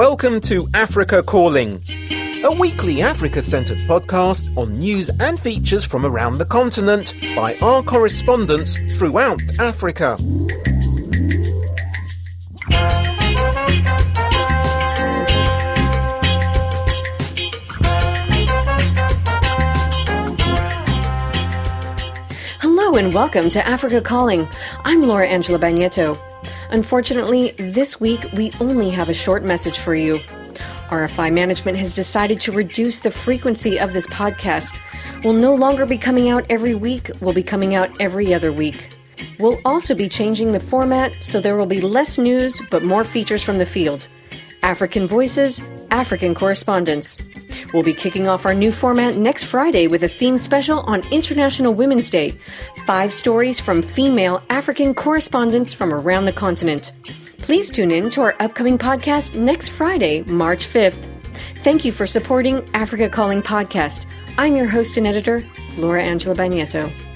Welcome to Africa Calling, a weekly Africa centered podcast on news and features from around the continent by our correspondents throughout Africa. Hello and welcome to Africa Calling. I'm Laura Angela Bagnetto. Unfortunately, this week we only have a short message for you. RFI management has decided to reduce the frequency of this podcast. We'll no longer be coming out every week, we'll be coming out every other week. We'll also be changing the format so there will be less news but more features from the field. African voices, African correspondents. We'll be kicking off our new format next Friday with a theme special on International Women's Day. Five stories from female African correspondents from around the continent. Please tune in to our upcoming podcast next Friday, March 5th. Thank you for supporting Africa Calling Podcast. I'm your host and editor, Laura Angela Bagnetto.